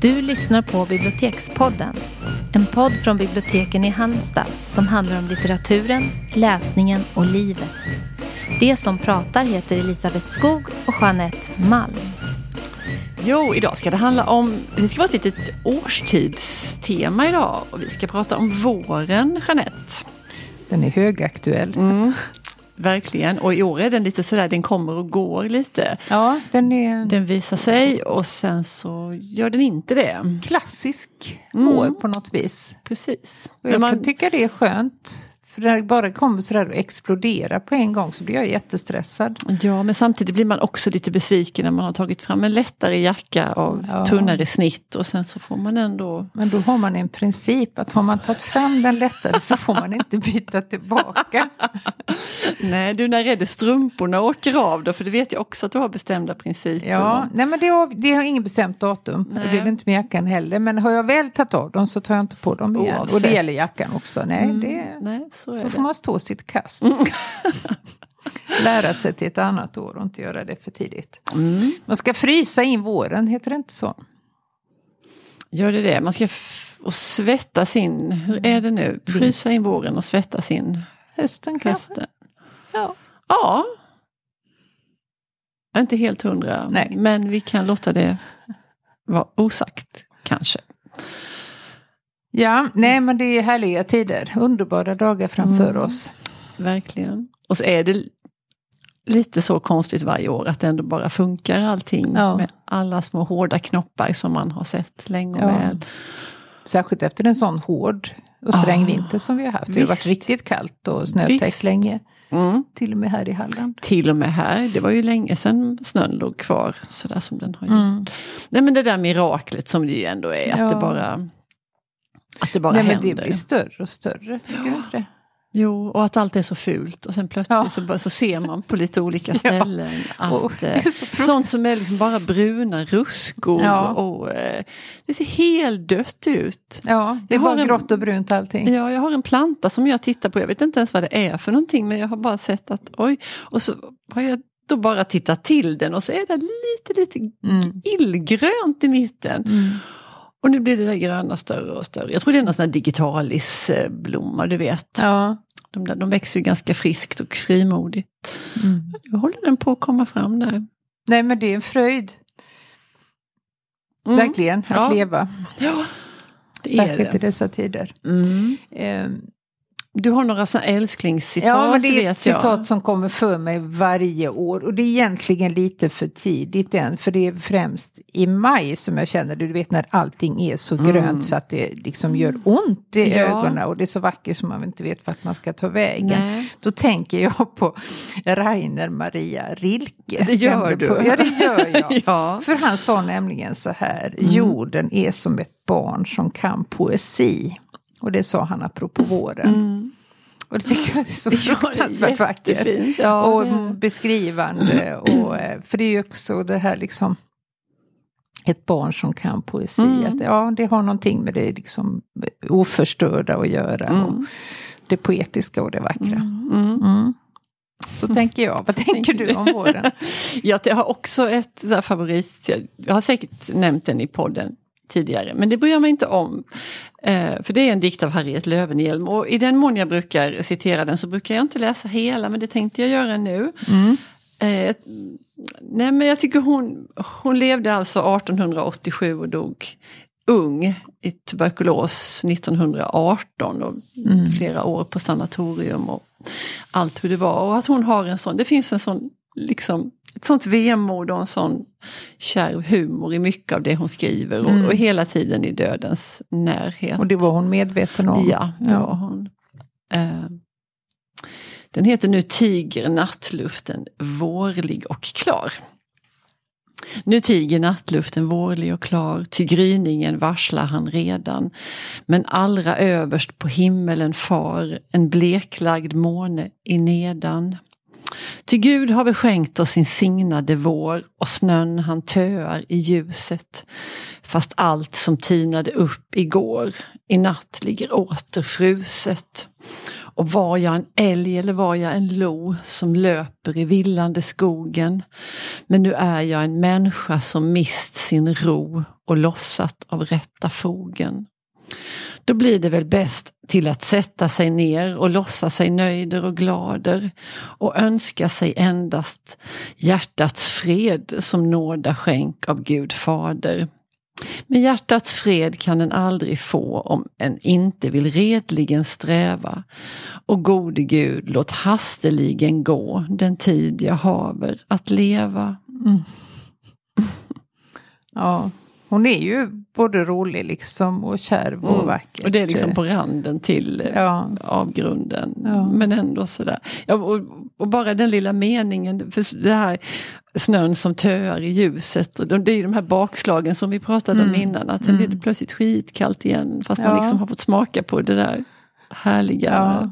Du lyssnar på Bibliotekspodden. En podd från biblioteken i Halmstad som handlar om litteraturen, läsningen och livet. Det som pratar heter Elisabeth Skog och Jeanette Malm. Jo, idag ska det handla om, det ska vara ett litet årstidstema idag och vi ska prata om våren, Jeanette. Den är högaktuell. Mm, verkligen, och i år är den lite sådär, den kommer och går lite. Ja, den är Den visar sig och sen så gör den inte det. klassisk Mm. år på något vis. Precis. Och jag kan tycka det är skönt. För när det bara kommer sådär och exploderar på en gång så blir jag jättestressad. Ja, men samtidigt blir man också lite besviken när man har tagit fram en lättare jacka av Ja. tunnare snitt och sen så får man ändå... Men då har man en princip att har man tagit fram den lättare så får man inte byta tillbaka. Nej, du när är det strumporna åker av då? För det vet jag också att du har bestämda principer. Ja, nej men det har, det har inget bestämt datum. Och Nej. det är det inte med jackan heller. Men har jag väl tagit av dem så tar jag inte på dem igen. Och Oavsett. det gäller jackan också. Nej, Mm, det, Nej, så då det. får man stå sitt kast. Lära sig till ett annat år och inte göra det för tidigt. Mm. Man ska frysa in våren, heter det inte så? Gör det det? Man ska och svettas in. Hur är det nu? Frysa in våren och svettas in Hösten kanske? hösten. Ja. Ja. Inte helt hundra. Nej. Men vi kan låta det vara osagt kanske. Ja, nej men det är härliga tider. Underbara dagar framför Mm. oss. Verkligen. Och så är det lite så konstigt varje år att det ändå bara funkar allting. Ja. Med alla små hårda knoppar som man har sett länge och Ja. väl. Särskilt efter en sån hård och sträng Ah, vinter som vi har haft. Det har varit visst. riktigt kallt och snötäckt Visst. länge. Mm. Till och med här i Halland. Till och med här, det var ju länge sedan snön låg kvar sådär som den har gjort. Mm. Nej men det där miraklet som det ju ändå är, Ja. att det bara att det bara Nej, men händer. det blir större och större, tycker du inte det? Jo, och att allt är så fult och sen plötsligt Ja. så, bara, så ser man på lite olika Ja. ställen att Och det är eh, så sånt som är liksom bara bruna ruskor Ja. och eh, det ser helt dött ut. Ja, det är Jag bara grått och brunt allting. Ja, jag har en planta som jag tittar på, jag vet inte ens vad det är för någonting men jag har bara sett att oj, och så har jag då bara tittat till den och så är det lite, lite Mm. illgrönt i mitten. Mm. Och nu blir det där gröna större och större. Jag tror det är någon sån här digitalisblomma, du vet. Ja. De, där, de växer ju ganska friskt och frimodigt. Mm. Nu håller den på att komma fram där. Nej, men det är en fröjd. Mm. Verkligen, att Ja. leva. Ja, det är Särskilt i det. dessa tider. Mm. Ehm, Du har några älsklingscitat Ja, men det är ett citat som kommer för mig varje år. Och det är egentligen lite för tidigt än. För det är främst i maj som jag känner det. Du vet när allting är så grönt så att det liksom gör ont i Ja. ögonen. Och det är så vackert som man inte vet vart man ska ta vägen. Nej. Då tänker jag på Rainer Maria Rilke. Det gör du. På, ja, det gör jag. Ja. För han sa nämligen så här. Mm. Jorden är som ett barn som kan poesi. Och det sa han apropå våren. Mm. Och det tycker jag är så Ja, fruktansvärt vackert. jättefint. Ja, och det beskrivande. Och, eh, för det är ju också det här liksom ett barn som kan poesi. Mm. Att, ja, det har någonting med det liksom oförstörda att göra. Mm. Och det poetiska och det vackra. Mm. Mm. Så tänker jag. Vad tänker du om våren? Jag har också ett favorit, jag- jag har säkert nämnt den i podden tidigare, men det bryr jag mig inte om. Eh, för det är en dikt av Harriet Löwenhjelm och i den mån jag brukar citera den så brukar jag inte läsa hela, men det tänkte jag göra nu. Mm. Eh, nej men jag tycker hon, hon levde alltså 1887 och dog ung i tuberkulos 1918 och Mm. flera år på sanatorium och allt hur det var. Och att hon har en sån, det finns en sån, liksom, ett sånt vemod och en sån kärv humor i mycket av det hon skriver och, Mm. och hela tiden i dödens närhet. Och det var hon medveten om. Ja, det var hon. Eh, den heter nu Tiger nattluften vårlig och klar. Nu tiger nattluften vårlig och klar, ty gryningen varslar han redan. Men allra överst på himmelen far en bleklagd måne i nedan. Ty Gud har skänkt oss sin signade vår och snön han töar i ljuset. Fast allt som tinade upp igår i natt ligger åter fruset. Och var jag en älg eller var jag en lo som löper i villande skogen. Men nu är jag en människa som mist sin ro och lossat av rätta fogen. Då blir det väl bäst till att sätta sig ner och låtsas sig nöjder och glader och önska sig endast hjärtats fred som nåda skänk av Gud fader. Men hjärtats fred kan den aldrig få om en inte vill redligen sträva. Och gode Gud, låt hasteligen gå den tid jag haver att leva. Mm. ja, hon är ju både rolig liksom och kärv och mm. vacker. Och det är liksom på randen till ja. avgrunden. Ja. Men ändå sådär. Ja, och, och, bara den lilla meningen, för det här snön som töar i ljuset. Och det är ju de här bakslagen som vi pratade mm. om innan. Att sen blir det mm. plötsligt skitkallt igen fast ja. man liksom har fått smaka på det där härliga.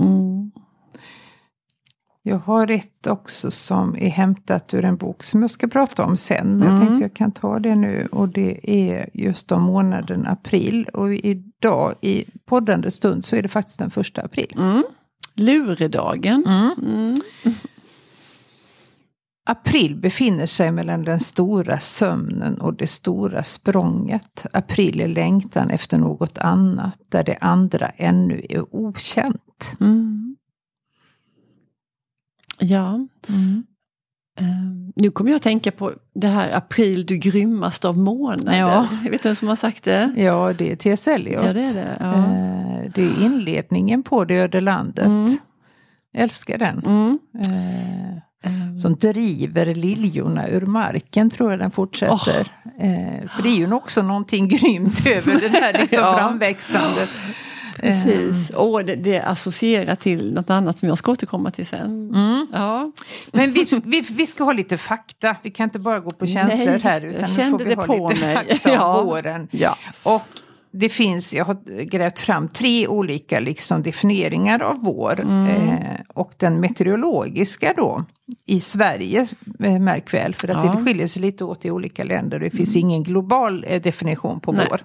Mm. Jag har ett också som är hämtat ur en bok som jag ska prata om sen. Men mm. jag tänkte jag kan ta det nu. Och det är just om månaden april. Och idag i poddande stund så är det faktiskt den första april. Mm. Luredagen. Mm. mm. April befinner sig mellan den stora sömnen och det stora språnget. April är längtan efter något annat, där det andra ännu är okänt. Mm. Ja. Mm. Uh, nu kommer jag att tänka på det här april du grymmaste av månader. Ja. Jag vet vem som har sagt det? Ja, det är T.S. Eliot. Ja, det, är det. Ja. Uh, det är inledningen på Det öde landet. Mm. Jag älskar den. Mm. Uh, som driver liljorna ur marken tror jag den fortsätter. Oh. Eh, för det är ju också någonting grymt över det här liksom ja. framväxandet. Precis, och oh, det, det associerar till något annat som jag ska återkomma till sen. Mm. Ja. Men vi, vi, vi ska ha lite fakta, vi kan inte bara gå på känslor Nej, här utan nu får vi ha lite mig. fakta ja. våren. Ja. Och det finns, jag har grävt fram tre olika liksom definieringar av vår. Mm. Eh, och den meteorologiska då i Sverige, eh, märk väl, för att ja. det skiljer sig lite åt i olika länder. Det finns mm. ingen global eh, definition på Nej. vår.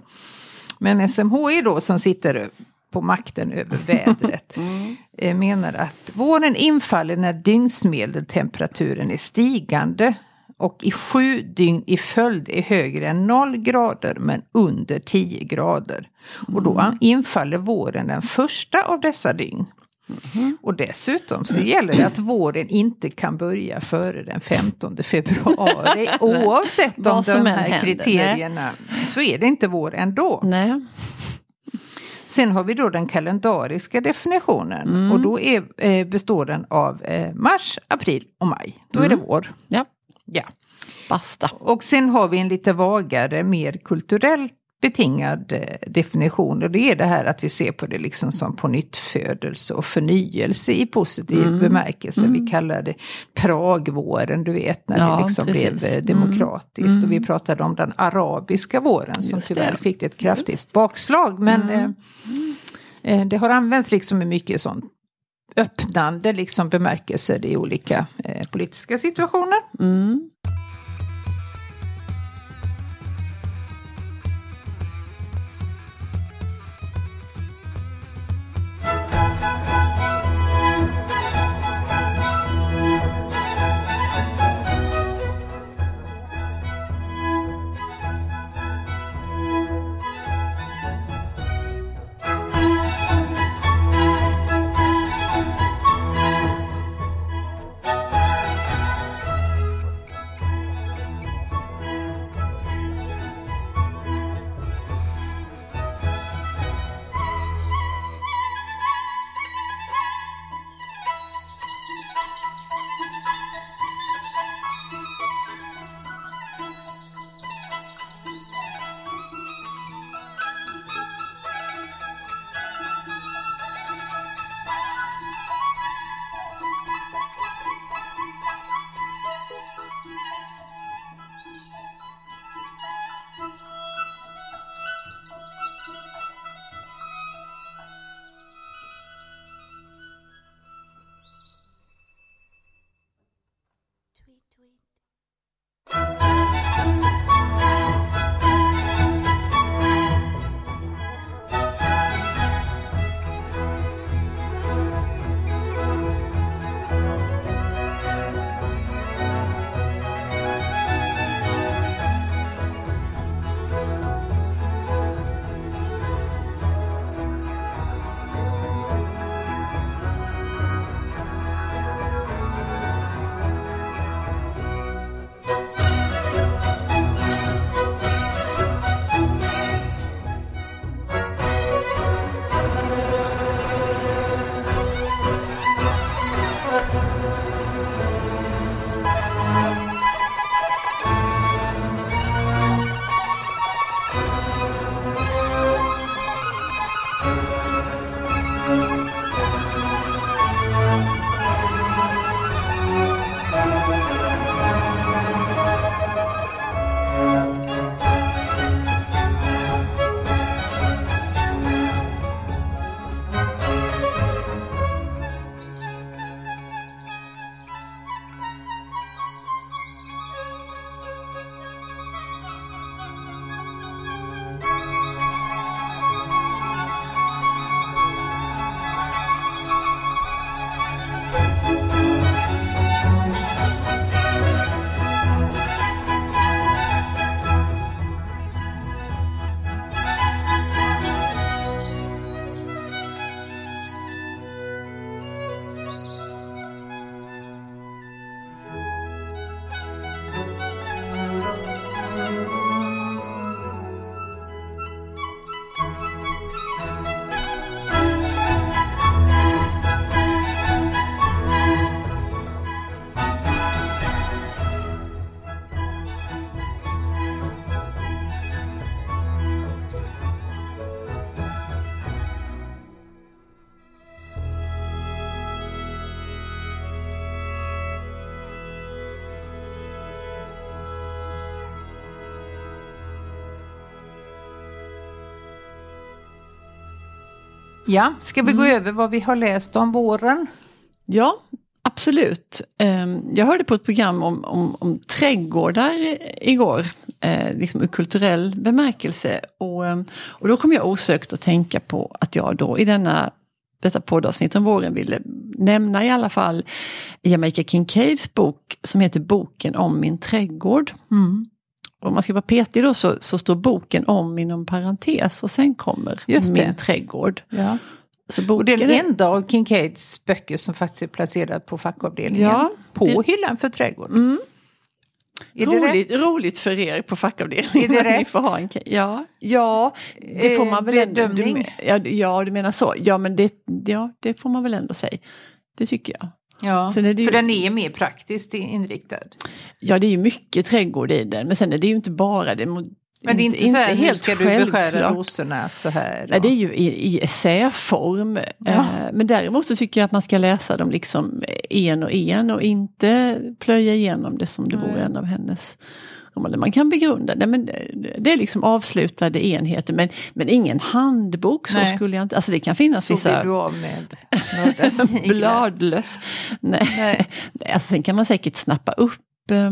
Men SMHI då som sitter på makten över vädret mm. Eh, menar att våren infaller när dygnsmedeltemperaturen är stigande och i sju dygn i följd är högre än 0 grader men under 10 grader. Och då mm. infaller våren den första av dessa dygn. Mm. Och dessutom så gäller det att våren inte kan börja före den 15 februari. Oavsett om de här händer. kriterierna så är det inte vår ändå. Nej. Sen har vi då den kalendariska definitionen mm. och då är, eh, består den av eh, mars, april och maj. Då mm. är det vår. Ja. Ja. Basta. Och sen har vi en lite vagare, mer kulturellt betingad eh, definition. Och det är det här att vi ser på det liksom som på nyttfödelse och förnyelse i positiv mm. bemärkelse. Mm. Vi kallar det Pragvåren, du vet, när ja, det liksom blev eh, mm. demokratiskt. Mm. Och vi pratade om den arabiska våren som Just tyvärr det. fick ett kraftigt Just. bakslag. Men mm. eh, eh, det har använts liksom i mycket sånt öppnande liksom bemärkelser i olika eh, politiska situationer. Mm. Ja, ska vi gå över vad vi har läst om våren? Ja, absolut. Ehm, Jag hörde på ett program om, om, om trädgårdar igår, eh, liksom ur kulturell bemärkelse. Och, ehm, och då kom jag osökt att tänka på att jag då i denna, detta poddavsnitt om våren ville nämna i alla fall Jamaica Kincaids bok som heter Boken om min trädgård. Om man ska vara petig då så, så står boken om inom parentes och sen kommer Just det. min trädgård. Ja. Så Och boken det är den enda av Kincaids böcker som faktiskt är placerad på fackavdelningen. Ja, på det- hyllan för trädgård. Mm. Roligt, rätt? roligt för er på fackavdelningen. Är det att Ni rätt? får ha en, ja, ja, det får Eh, man väl ändå. Du, men- ja, ja, du menar så. Ja, men det, ja, det får man väl ändå säga. Det tycker jag. Ja, det ju- för den är mer praktiskt inriktad. Ja, det är ju mycket trädgård i den, men sen är det ju inte bara det. Men det är inte, så här, nu ska du beskära självklart. rosorna så här. Nej, och- det är ju i, i essäform. Ja. Eh, men däremot så tycker jag att man ska läsa dem liksom en och en och inte plöja igenom det som det Nej. vore en av hennes romaner. Man kan begrunda det, men det- är liksom avslutade enheter men, men ingen handbok. Så Nej. skulle jag inte, alltså det kan finnas så vissa du av med bladlöss. Nej. Nej. Alltså, sen kan man säkert snappa upp eh,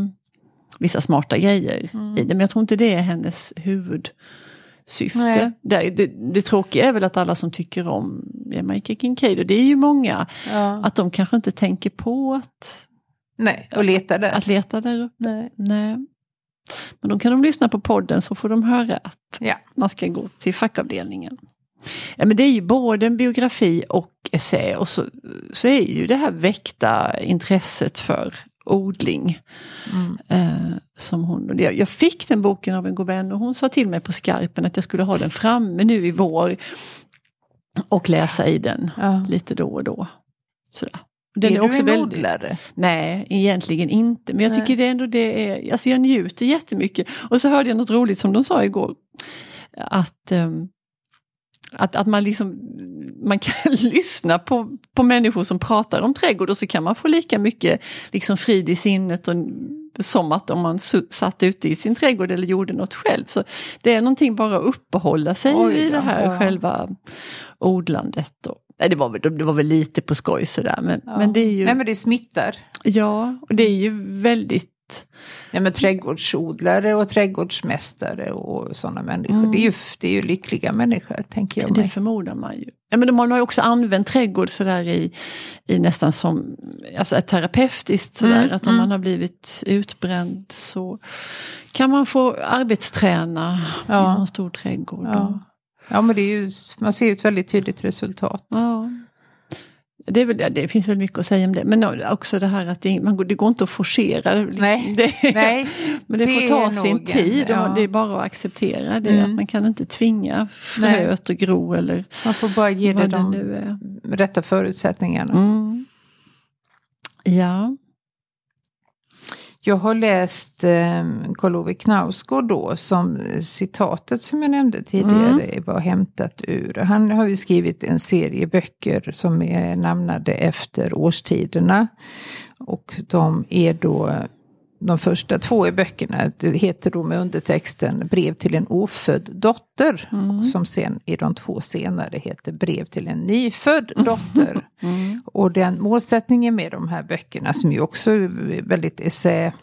vissa smarta grejer Mm. i det, men jag tror inte det är hennes huvudsyfte. Nej. Det, det, det tråkiga är väl att alla som tycker om Jamaica Kincaid, och det är ju många, Ja. att de kanske inte tänker på att, Nej, och leta där. att leta där uppe. Nej. Nej. Men då kan de lyssna på podden så får de höra att Ja. man ska gå till fackavdelningen. Ja, men det är ju både en biografi och essä och så, så är ju det här väckta intresset för odling. Mm. Eh, som hon, jag, jag fick den boken av en god vän och hon sa till mig på skarpen att jag skulle ha den framme nu i vår. Och läsa i den Ja. lite då och då. Sådär. Den är, du en odlare? Nej, egentligen inte. Men jag Nej. tycker det ändå det är, alltså jag njuter jättemycket. Och så hörde jag något roligt som de sa igår. Att, ehm, att, att man liksom man kan lyssna på, på människor som pratar om trädgård och så kan man få lika mycket liksom frid i sinnet och, som att om man satt ute i sin trädgård eller gjorde något själv. Så det är någonting bara att uppehålla sig Oj då, det här ja. själva odlandet. Och, nej, det, var väl, det var väl lite på skoj sådär men, Ja. men det är ju... Nej men det smittar. Ja, och det är ju väldigt... Ja, men trädgårdsodlare och trädgårdsmästare och sådana människor. Mm. Det, är ju, det är ju lyckliga människor, tänker jag Det mig. förmodar man ju. Ja, men de har ju också använt trädgård sådär i, i nästan som alltså ett terapeutiskt sådär. Mm, att om mm. man har blivit utbränd så kan man få arbetsträna Ja. i någon stor trädgård. Ja. Ja, men det är ju, man ser ju ett väldigt tydligt resultat. Ja. Det, väl, det finns väl mycket att säga om det, men också det här att det, man, går- det går inte att forcera. Liksom. Nej. Det, Nej, men det, det får ta sin nog tid och ja. det är bara att acceptera det. Mm. Att man kan inte tvinga fröet att gro eller man får bara ge det de rätta förutsättningarna. Mm. Ja. Jag har läst eh, Karl-Ove Knausgård då, som citatet som jag nämnde tidigare var hämtat ur. Han har ju skrivit en serie böcker som är namnade efter årstiderna. Och de är då, de första två i böckerna, det heter då med undertexten Brev till en ofödd dotter. Som sen i de två senare heter Brev till en nyfödd dotter. Mm. Och den målsättningen med de här böckerna som ju också är väldigt essä,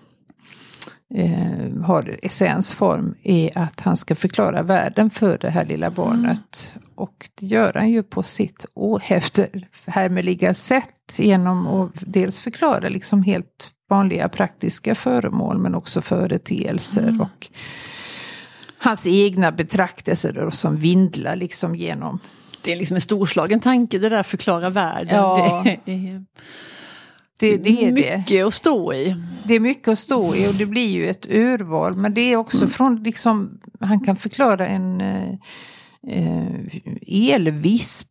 eh, har essäns form är att han ska förklara världen för det här lilla barnet. Och det gör han ju på sitt ohäfterhärmeliga sätt genom att dels förklara liksom helt vanliga praktiska föremål men också företeelser och hans egna betraktelser då, som vindlar liksom genom Det är liksom en storslagen tanke det där förklara världen. Ja. Det är, det, det är det. mycket att stå i. Det är mycket att stå i och det blir ju ett urval. Men det är också från liksom, han kan förklara en eh, elvisp.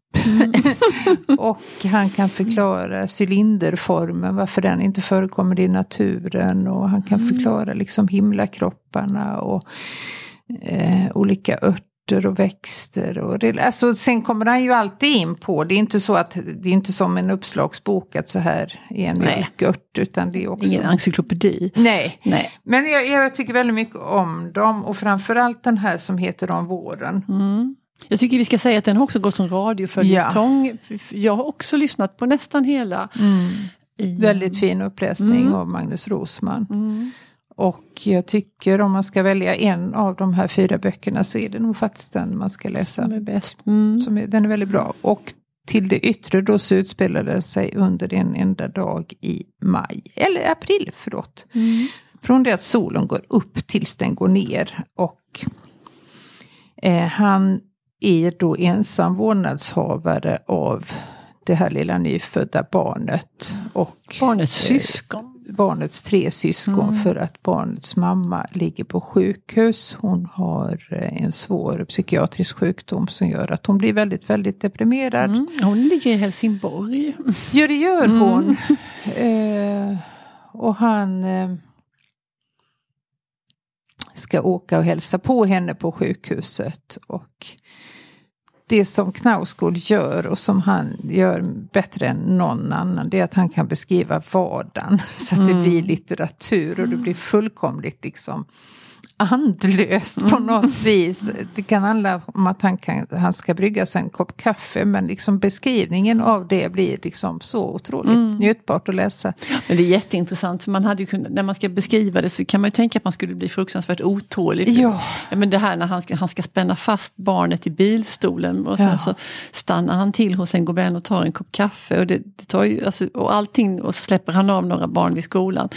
och han kan förklara cylinderformen, varför den inte förekommer i naturen. Och han kan förklara liksom himlakropparna och eh, olika örter och växter. Och det, alltså, sen kommer han ju alltid in på, det är inte så att det är inte som en uppslagsbok att så här är en mjölkört. Utan det är också... Ingen encyklopedi. Nej, Nej. men jag, jag tycker väldigt mycket om dem och framförallt den här som heter Om våren. Mm. Jag tycker vi ska säga att den har också gått som radioföljetong. Ja. Jag har också lyssnat på nästan hela. Mm. I, Väldigt fin uppläsning mm. av Magnus Rosman. Mm. Och jag tycker om man ska välja en av de här fyra böckerna så är det nog faktiskt den man ska läsa. Som är bäst. Mm. Som är, den är väldigt bra. Och till det yttre då så utspelade det sig under en enda dag i maj, eller april, förlåt. Mm. Från det att solen går upp tills den går ner. Och eh, han är då ensam vårdnadshavare av det här lilla nyfödda barnet. Och, barnets eh, syskon? barnets tre syskon mm. för att barnets mamma ligger på sjukhus. Hon har eh, en svår psykiatrisk sjukdom som gör att hon blir väldigt, väldigt deprimerad. Mm. Hon ligger i Helsingborg. Ja, det gör mm. hon. Eh, och han eh, ska åka och hälsa på henne på sjukhuset. Och det som Knausgård gör och som han gör bättre än någon annan det är att han kan beskriva vardagen så att mm. det blir litteratur och det blir fullkomligt liksom andlöst på mm. något vis. Det kan handla om att han, kan, han ska brygga sig en kopp kaffe men liksom beskrivningen av det blir liksom så otroligt mm. njutbart att läsa. Men det är jätteintressant, för man hade kunnat, när man ska beskriva det så kan man ju tänka att man skulle bli fruktansvärt otålig. Ja. Men det här när han ska, han ska spänna fast barnet i bilstolen och sen ja. så stannar han till hos en gobelin och tar en kopp kaffe. Och, det, det tar ju, alltså, och allting och så släpper han av några barn vid skolan.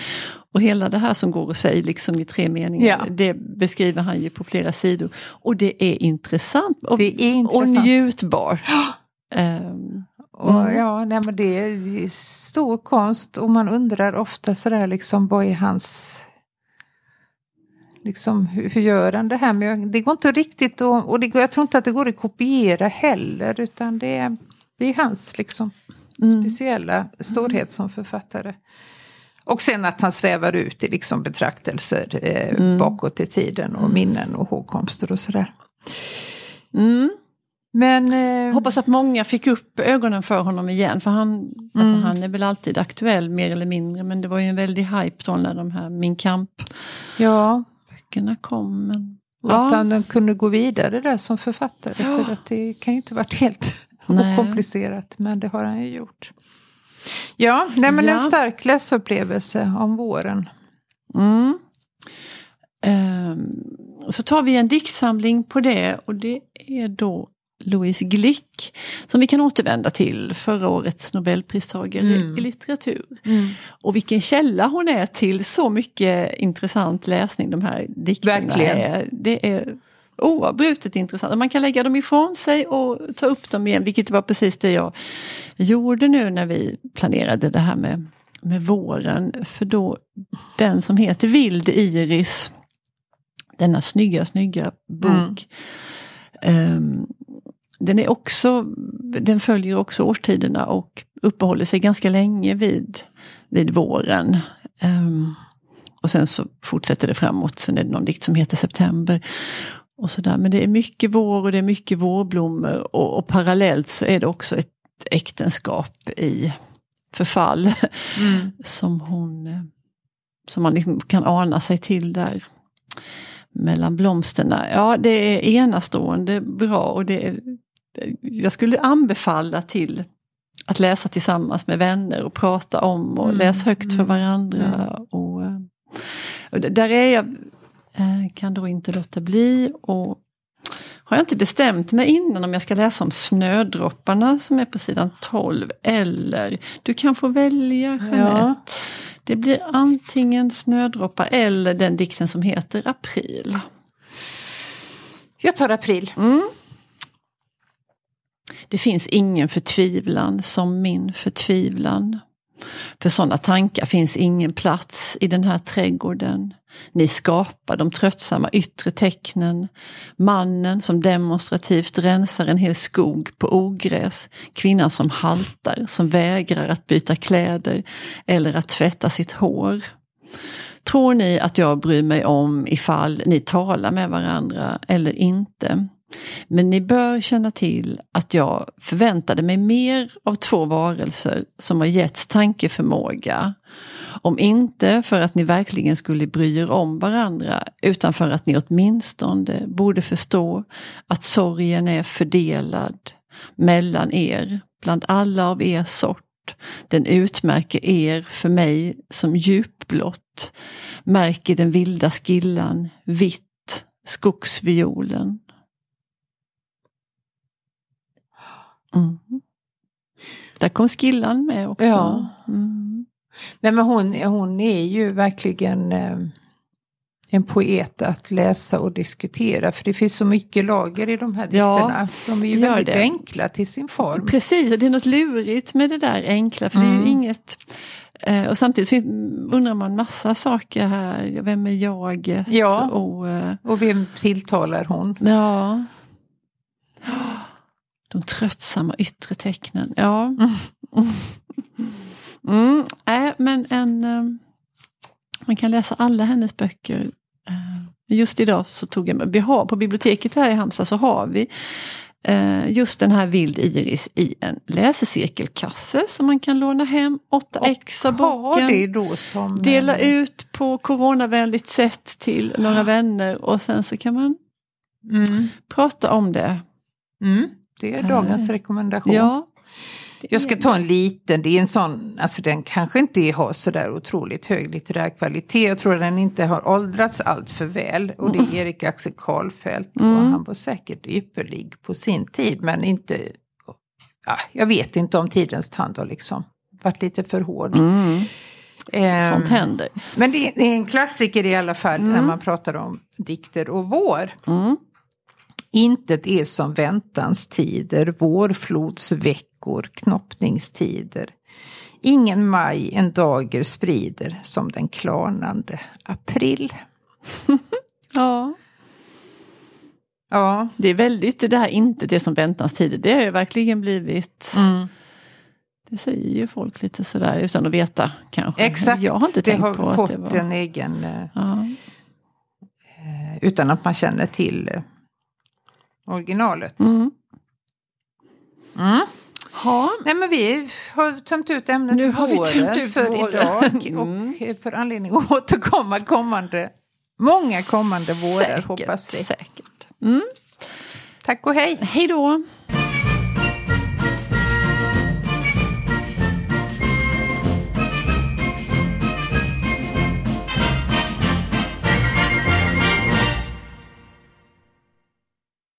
Och hela det här som går att säga liksom i tre meningar, ja. det beskriver han ju på flera sidor. Och det är intressant och, det är intressant. och njutbart. um, och mm. ja, nej, men det är stor konst och man undrar ofta sådär liksom vad är hans Liksom, hur, hur gör han det här? Men det går inte riktigt att, och det, jag tror inte att det går att kopiera heller utan det är, det är hans liksom, mm. speciella storhet som författare. Och sen att han svävar ut i liksom betraktelser eh, mm. bakåt i tiden och minnen och hågkomster och sådär. Mm. Men, eh, Hoppas att många fick upp ögonen för honom igen. För han, alltså, mm. alltså, han är väl alltid aktuell mer eller mindre. Men det var ju en väldig hype då när de här Min Kamp-böckerna kom. Men, ja. att han kunde gå vidare där som författare. Ja. För att det kan ju inte varit helt okomplicerat. Men det har han ju gjort. Ja, nej men ja. en stark läsupplevelse om våren. Mm. Um, så tar vi en diktsamling på det och det är då Louise Glick som vi kan återvända till, förra årets nobelpristagare mm. i litteratur. Mm. Och vilken källa hon är till så mycket intressant läsning de här dikterna Verkligen. är. Det är oavbrutet intressant. Man kan lägga dem ifrån sig och ta upp dem igen, vilket var precis det jag gjorde nu när vi planerade det här med, med våren. För då, den som heter Vild Iris, denna snygga, snygga bok. Mm. Um, den, är också, den följer också årstiderna och uppehåller sig ganska länge vid, vid våren. Um, och sen så fortsätter det framåt, sen är det någon dikt som heter September. Och så där. Men det är mycket vår och det är mycket vårblommor och, och parallellt så är det också ett äktenskap i förfall. Mm. Som hon som man liksom kan ana sig till där mellan blomsterna. Ja, det är enastående bra och det är, jag skulle anbefalla till att läsa tillsammans med vänner och prata om och mm. läsa högt för mm. varandra. Mm. Och, och där är jag Eh, kan då inte låta bli. Och har jag inte bestämt mig innan om jag ska läsa om snödropparna som är på sidan 12 eller du kan få välja Jeanette. Ja. Det blir antingen snödroppar eller den dikten som heter April. Jag tar april. Mm. Det finns ingen förtvivlan som min förtvivlan. För sådana tankar finns ingen plats i den här trädgården. Ni skapar de tröttsamma yttre tecknen. Mannen som demonstrativt rensar en hel skog på ogräs. Kvinnan som haltar, som vägrar att byta kläder eller att tvätta sitt hår. Tror ni att jag bryr mig om ifall ni talar med varandra eller inte? Men ni bör känna till att jag förväntade mig mer av två varelser som har getts tankeförmåga Om inte för att ni verkligen skulle bry er om varandra, utan för att ni åtminstone borde förstå att sorgen är fördelad mellan er, bland alla av er sort. Den utmärker er för mig som djupblått, märker den vilda skillan vitt, skogsviolen. Mm. Där kom skillan med också. Ja. Mm. Nej, men hon, hon är ju verkligen eh, en poet att läsa och diskutera. För det finns så mycket lager i de här Ja, dikterna. De är ju väldigt det. enkla till sin form. Precis, och det är något lurigt med det där enkla, för det är Mm. ju inget... Eh, och samtidigt undrar man massa saker här. Vem är jaget? Ja. Och, eh, Och vem tilltalar hon? ja. De tröttsamma yttre tecknen. Ja. Mm. Äh, men en... eh, man kan läsa alla hennes böcker. Eh, Just idag så tog jag vi har på biblioteket här i Halmstad så har vi eh, just den här Vild Iris i en läsecirkelkasse som man kan låna hem. 8 ex av boken. det då som... Dela eh, ut på coronavänligt sätt till några vänner och sen så kan man Mm, prata om det. mm, det är dagens rekommendation. Ja. Jag ska ta en liten, det är en sån, alltså den kanske inte har sådär otroligt hög litterär kvalitet. Jag tror att den inte har åldrats allt för väl. Och det är Erik Axel Karlfeldt. Och Mm. han var säkert ypperlig på sin tid men inte... Ja, jag vet inte om tidens tand har liksom varit lite för hård. Mm. Ehm, Sånt händer. Men det är, en klassiker i alla fall när Mm. man pratar om dikter och vår. Mm. Intet är som väntans tider, vårflodsveckor, knoppningstider. Ingen maj en dager sprider som den klarnande april. Ja. Ja. Det är väldigt det här inte det som väntans tider. Det har ju verkligen blivit, Mm. det säger ju folk lite sådär utan att veta kanske. Exakt, Jag har inte det tänkt har på att fått det var... en egen, eh, Ja. utan att man känner till eh, originalet. Mm. Mm. Ja. Nej men vi har tömt ut ämnet Nu har vi tömt ut för våren. idag. Mm. Och för anledning att återkomma kommande, många kommande vårar Säkert, hoppas vi. säkert. Mm. Tack och hej! Hej då!